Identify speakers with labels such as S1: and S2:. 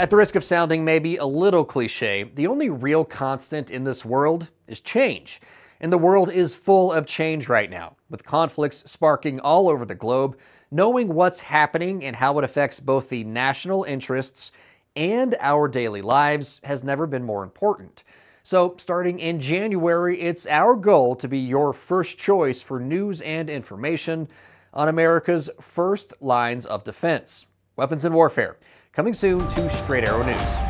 S1: At the risk of sounding maybe a little cliche, the only real constant in this world is change. And the world is full of change right now, with conflicts sparking all over the globe. Knowing what's happening and how it affects both the national interests and our daily lives has never been more important. So, starting in January, it's our goal to be your first choice for news and information on America's first lines of defense weapons and warfare. Coming soon to Straight Arrow News.